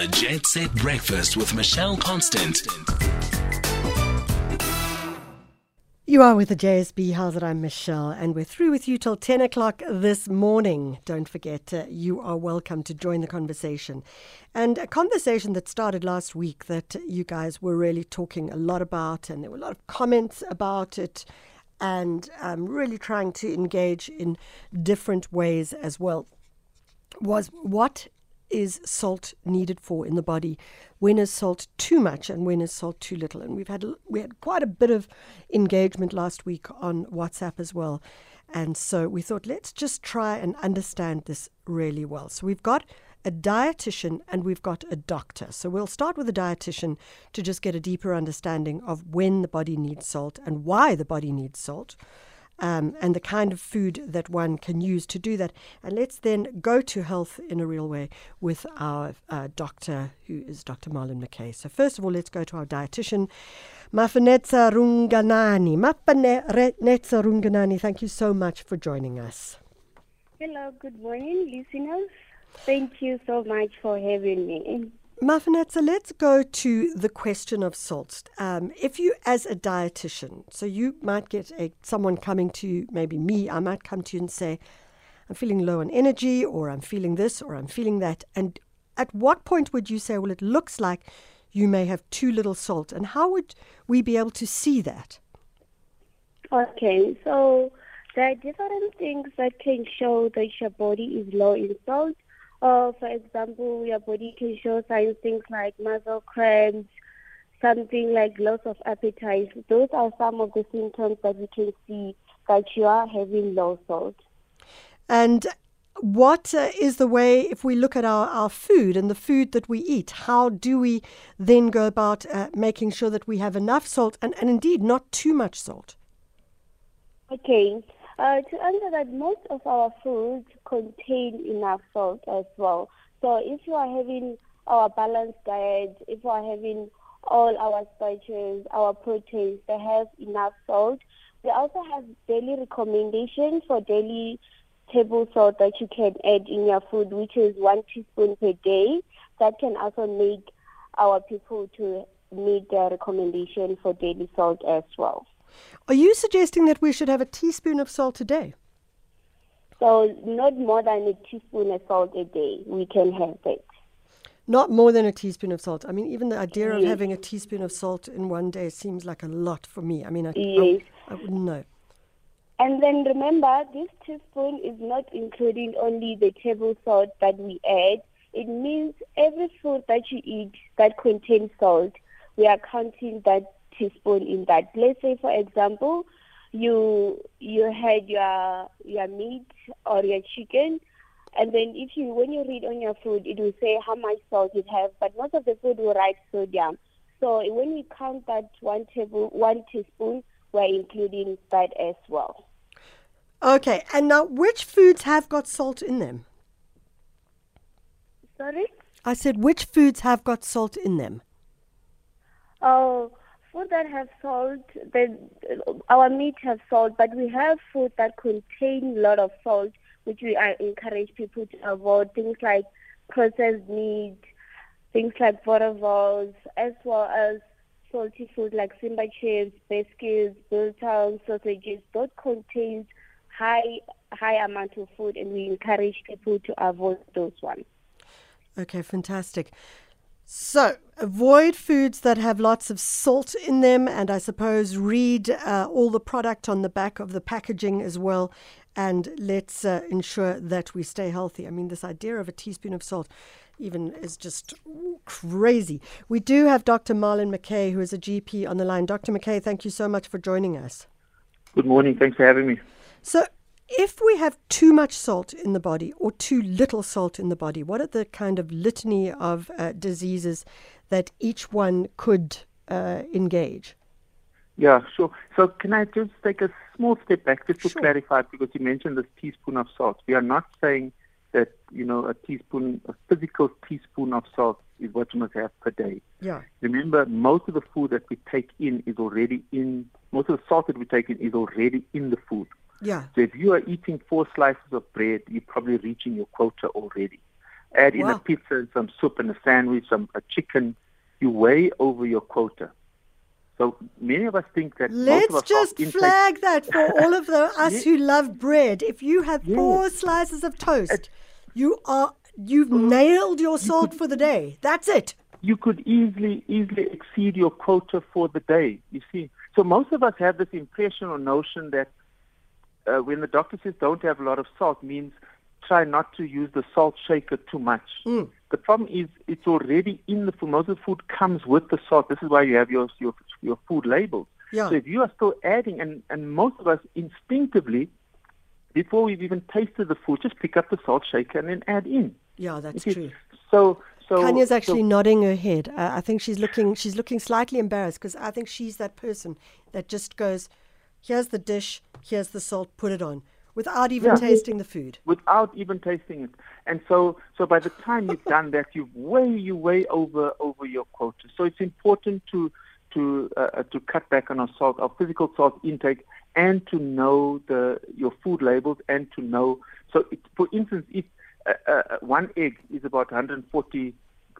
The Jet Set Breakfast with Michelle Constant. You are with the JSB. How's it? I'm Michelle, and we're through with you till 10 o'clock this morning. Don't forget, uh, you are welcome to join the conversation. And a conversation that started last week that you guys were really talking a lot about, and there were a lot of comments about it, and um, really trying to engage in different ways as well, was what is salt needed for in the body? When is salt too much and when is salt too little? And we've had we had quite a bit of engagement last week on WhatsApp as well. And so we thought let's just try and understand this really well. So we've got a dietitian and we've got a doctor. So we'll start with a dietitian to just get a deeper understanding of when the body needs salt and why the body needs salt um, and the kind of food that one can use to do that. And let's then go to health in a real way with our uh, doctor, who is Dr. Marlin McKay. So, first of all, let's go to our dietitian, Mafanedza Runganani. Mafanedza Runganani, thank you so much for joining us. Hello, good morning, listeners. Thank you so much for having me. Mafanedza, let's go to the question of salt. Um, if you, as a dietitian, so you might get a, someone coming to you, maybe me, I might come to you and say, I'm feeling low on energy, or I'm feeling this, or I'm feeling that. And at what point would you say, well, it looks like you may have too little salt? And how would we be able to see that? Okay, so there are different things that can show that your body is low in salt. Uh, for example, your body can show signs, things like muscle cramps, something like loss of appetite. Those are some of the symptoms that we can see that you are having low salt. And what uh, is the way, if we look at our, our food and the food that we eat, how do we then go about uh, making sure that we have enough salt and, and indeed not too much salt? Okay. Uh, to answer that, most of our foods contain enough salt as well. So if you are having our balanced diet, if you are having all our starches, our proteins, they have enough salt. We also have daily recommendations for daily table salt that you can add in your food, which is one teaspoon per day. That can also make our people to meet their recommendation for daily salt as well. Are you suggesting that we should have a teaspoon of salt a day? So not more than a teaspoon of salt a day. We can have it. Not more than a teaspoon of salt. I mean, even the idea yes. of having a teaspoon of salt in one day seems like a lot for me. I mean, I, yes. I, I wouldn't know. And then remember, this teaspoon is not including only the table salt that we add. It means every food that you eat that contains salt, we are counting that teaspoon in that. Let's say, for example, you you had your your meat or your chicken, and then if you when you read on your food, it will say how much salt it has, but most of the food will write sodium. So when we count that one table one teaspoon, we're including that as well. Okay, and now which foods have got salt in them? Sorry. I said which foods have got salt in them? Oh, food that have salt, then uh, our meat has salt, but we have food that contain a lot of salt, which we uh, encourage people to avoid. Things like processed meat, things like butterballs, as well as salty food like Simba chips, biscuits, biltong, sausages. Those contain high high amount of food, and we encourage people to avoid those ones. Okay, fantastic. So, avoid foods that have lots of salt in them, and I suppose read uh, all the product on the back of the packaging as well. And let's uh, ensure that we stay healthy. I mean, this idea of a teaspoon of salt even is just crazy. We do have Dr. Marlin McKay, who is a GP, on the line. Dr. McKay, thank you so much for joining us. Good morning. Thanks for having me. So, if we have too much salt in the body or too little salt in the body, what are the kind of litany of uh, diseases that each one could uh, engage? Yeah, sure. So can I just take a small step back just to sure. clarify because you mentioned this teaspoon of salt. We are not saying that, you know, a teaspoon, a physical teaspoon of salt is what you must have per day. Yeah. Remember, most of the food that we take in is already in, most of the salt that we take in is already in the food. Yeah. So if you are eating four slices of bread, you're probably reaching your quota already. Add in a pizza and some soup and a sandwich, some a chicken. You way over your quota. So many of us think that Let's just salt intake- flag that for all of the us Yes. who love bread. If you have Yes. four slices of toast, you are you've mm. nailed your salt for the day. That's it. you could easily easily exceed your quota for the day. You see, so most of us have this impression or notion that uh, when the doctor says don't have a lot of salt means try not to use the salt shaker too much. The problem is it's already in the food. Most of the food comes with the salt. This is why you have your your, your food labels. Yeah. So if you are still adding, and, and most of us instinctively, before we've even tasted the food, just pick up the salt shaker and then add in. Yeah, that's see, true. So so Tanya's so- actually nodding her head. Uh, I think she's looking. She's looking slightly embarrassed because I think she's that person that just goes, "Here's the dish. Here's the salt. Put it on," without even Yeah. tasting the food. without even tasting it. And so, so by the time you've done that, you've way, you way over over your quota. So it's important to to uh, uh, to cut back on our salt, our physical salt intake, and to know the your food labels, and to know. So, it, for instance, if uh, uh, one egg is about 140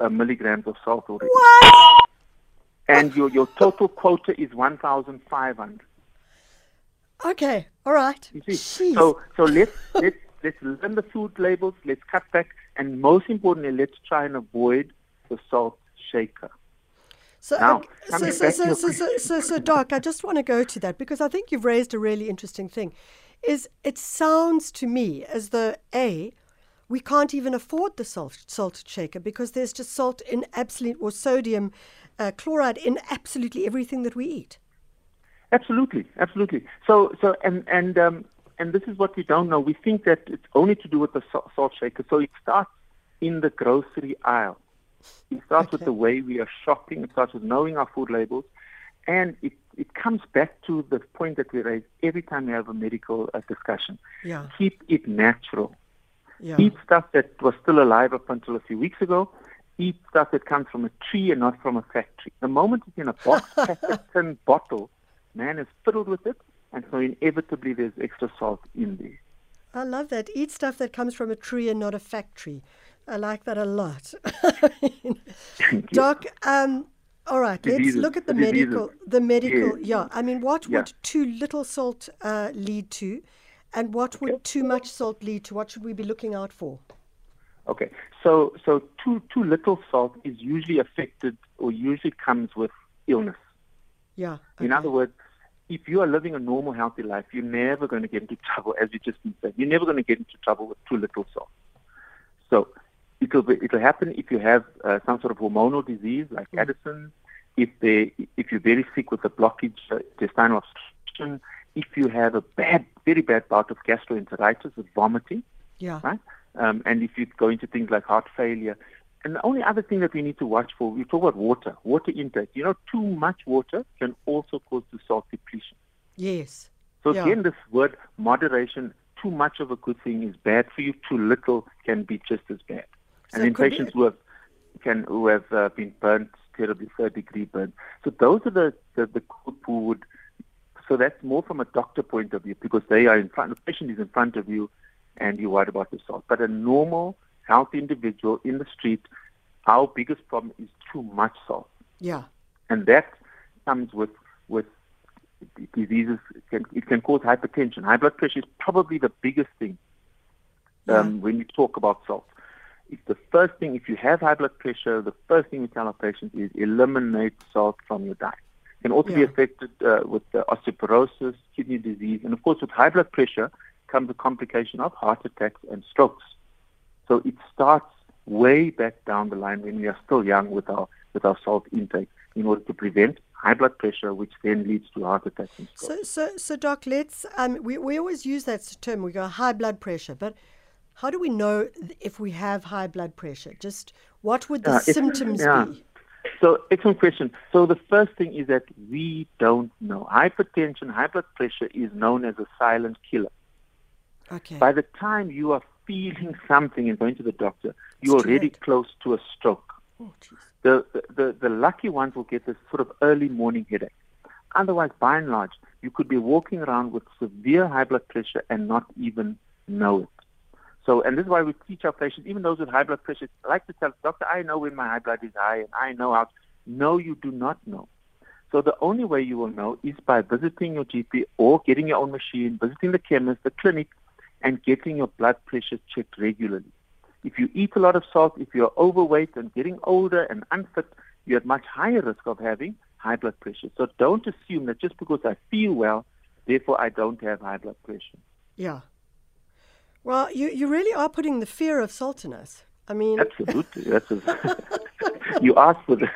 uh, milligrams of salt already, What? and your your total quota is 1,500. Okay. All right. You see, Jeez. so so let's let's let's learn the food labels. Let's cut back, and most importantly, let's try and avoid the salt shaker. So, Now, so, so, so, so, so, so, so, Doc, I just want to go to that because I think you've raised a really interesting thing. Is it sounds to me as though a we can't even afford the salt salt shaker because there's just salt in absolute or sodium uh, chloride in absolutely everything that we eat. Absolutely, absolutely. So so and and um, and this is what we don't know. We think that it's only to do with the salt, shaker. So it starts in the grocery aisle. It starts with the way we are shopping. It starts with knowing our food labels, and it it comes back to the point that we raise every time we have a medical uh, discussion. Yeah. Keep it natural. Yeah. Eat stuff that was still alive up until a few weeks ago. Eat stuff that comes from a tree and not from a factory. The moment it's in a box, packet, tin bottle, man is fiddled with it, and so inevitably there's extra salt in there. I love that. Eat stuff that comes from a tree and not a factory. I like that a lot. Doc, um, all right, Diseases, let's look at the the diseases. medical. The medical, Yes. yeah. I mean, what Yeah. would too little salt uh, lead to, and what would too much salt lead to? What should we be looking out for? Okay, so so too too little salt is usually affected or usually comes with illness. Yeah. In other words, if you are living a normal, healthy life, you're never going to get into trouble, as you just been saying. You're never going to get into trouble with too little salt. So it'll be, it'll happen if you have uh, some sort of hormonal disease like Addison, if they if you're very sick with a blockage, uh, intestinal obstruction, if you have a bad, very bad bout of gastroenteritis with vomiting, yeah. right? Um, and if you go into things like heart failure. And the only other thing that we need to watch for, we talk about water, water intake. You know, too much water can also cause the salt depletion. Yes. So Yeah. again, this word moderation, too much of a good thing is bad for you. Too little can be just as bad. So and in then could be- patients who have can who have uh, been burnt terribly, third degree burn. So those are the the, the group who would. So that's more from a doctor point of view because they are in front. The patient is in front of you, and you're worried about the salt. But a normal, healthy individual in the street, our biggest problem is too much salt Yeah. and that comes with with diseases. It can, it can cause hypertension. High blood pressure is probably the biggest thing um, when you talk about salt. It's the first thing. If you have high blood pressure, the first thing we tell our patients is eliminate salt from your diet. It can also be affected uh, with osteoporosis, kidney disease, and of course, with high blood pressure comes a complication of heart attacks and strokes. So it starts way back down the line when we are still young with our with our salt intake in order to prevent high blood pressure, which then leads to heart attacks and. So, so, so, Doc, let's. Um, we we always use that term. We go high blood pressure, but how do we know if we have high blood pressure? Just what would the it's- symptoms yeah. be? So, excellent question. So, the first thing is that we don't know. Hypertension, high blood pressure is known as a silent killer. Okay. By the time you are feeling something and going to the doctor, you're already late. close to a stroke. oh, jeez. The, the, the lucky ones will get this sort of early morning headache. Otherwise, by and large, you could be walking around with severe high blood pressure and not even know it. So, and this is why we teach our patients, even those with high blood pressure, like to tell the doctor, I know when my high blood is high, and I know how. No, you do not know. So the only way you will know is by visiting your GP or getting your own machine, visiting the chemist, the clinic, and getting your blood pressure checked regularly. If you eat a lot of salt, if you're overweight and getting older and unfit, you're at much higher risk of having high blood pressure. So don't assume that just because I feel well, therefore I don't have high blood pressure. Yeah. Well, you, you really are putting the fear of salt in us. I mean, absolutely. That's a, you asked for this.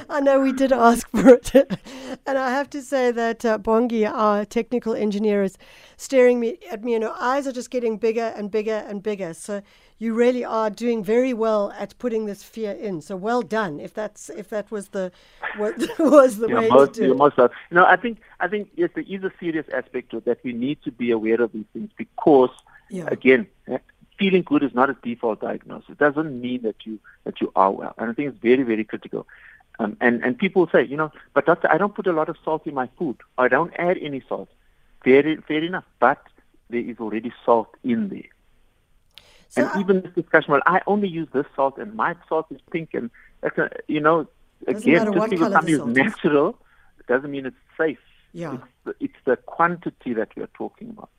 I know we did ask for it, and I have to say that uh, Bongi, our technical engineer, is staring me at me, and her eyes are just getting bigger and bigger and bigger. So you really are doing very well at putting this fear in. So well done. If that's if that was the what was the you're way most, to do you're it. you know, I think I think yes, there is a serious aspect to it that we need to be aware of these things because Yeah. again, feeling good is not a default diagnosis. It doesn't mean that you that you are well, and I think it's very very critical. Um, and and people say, you know, but doctor, I don't put a lot of salt in my food. I don't add any salt. Fair fair enough, but there is already salt in there. So and I- even this discussion, well, I only use this salt, and my salt is pink, and you know, again, just because something is. natural doesn't mean it's safe. Yeah. It's the, it's the quantity that we are talking about.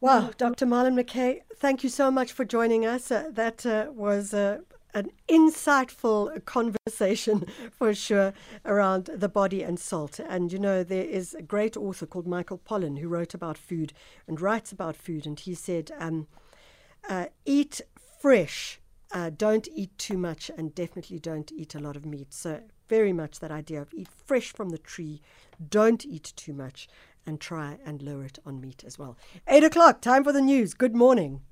Wow, Dr. Marlin McKay, thank you so much for joining us. Uh, that uh, was uh, an insightful conversation for sure around the body and salt. And you know, there is a great author called Michael Pollan who wrote about food and writes about food. And he said, um, uh, eat fresh, uh, don't eat too much, and definitely don't eat a lot of meat. So, very much that idea of eat fresh from the tree, don't eat too much, and try and lower it on meat as well. Eight o'clock, time for the news. Good morning.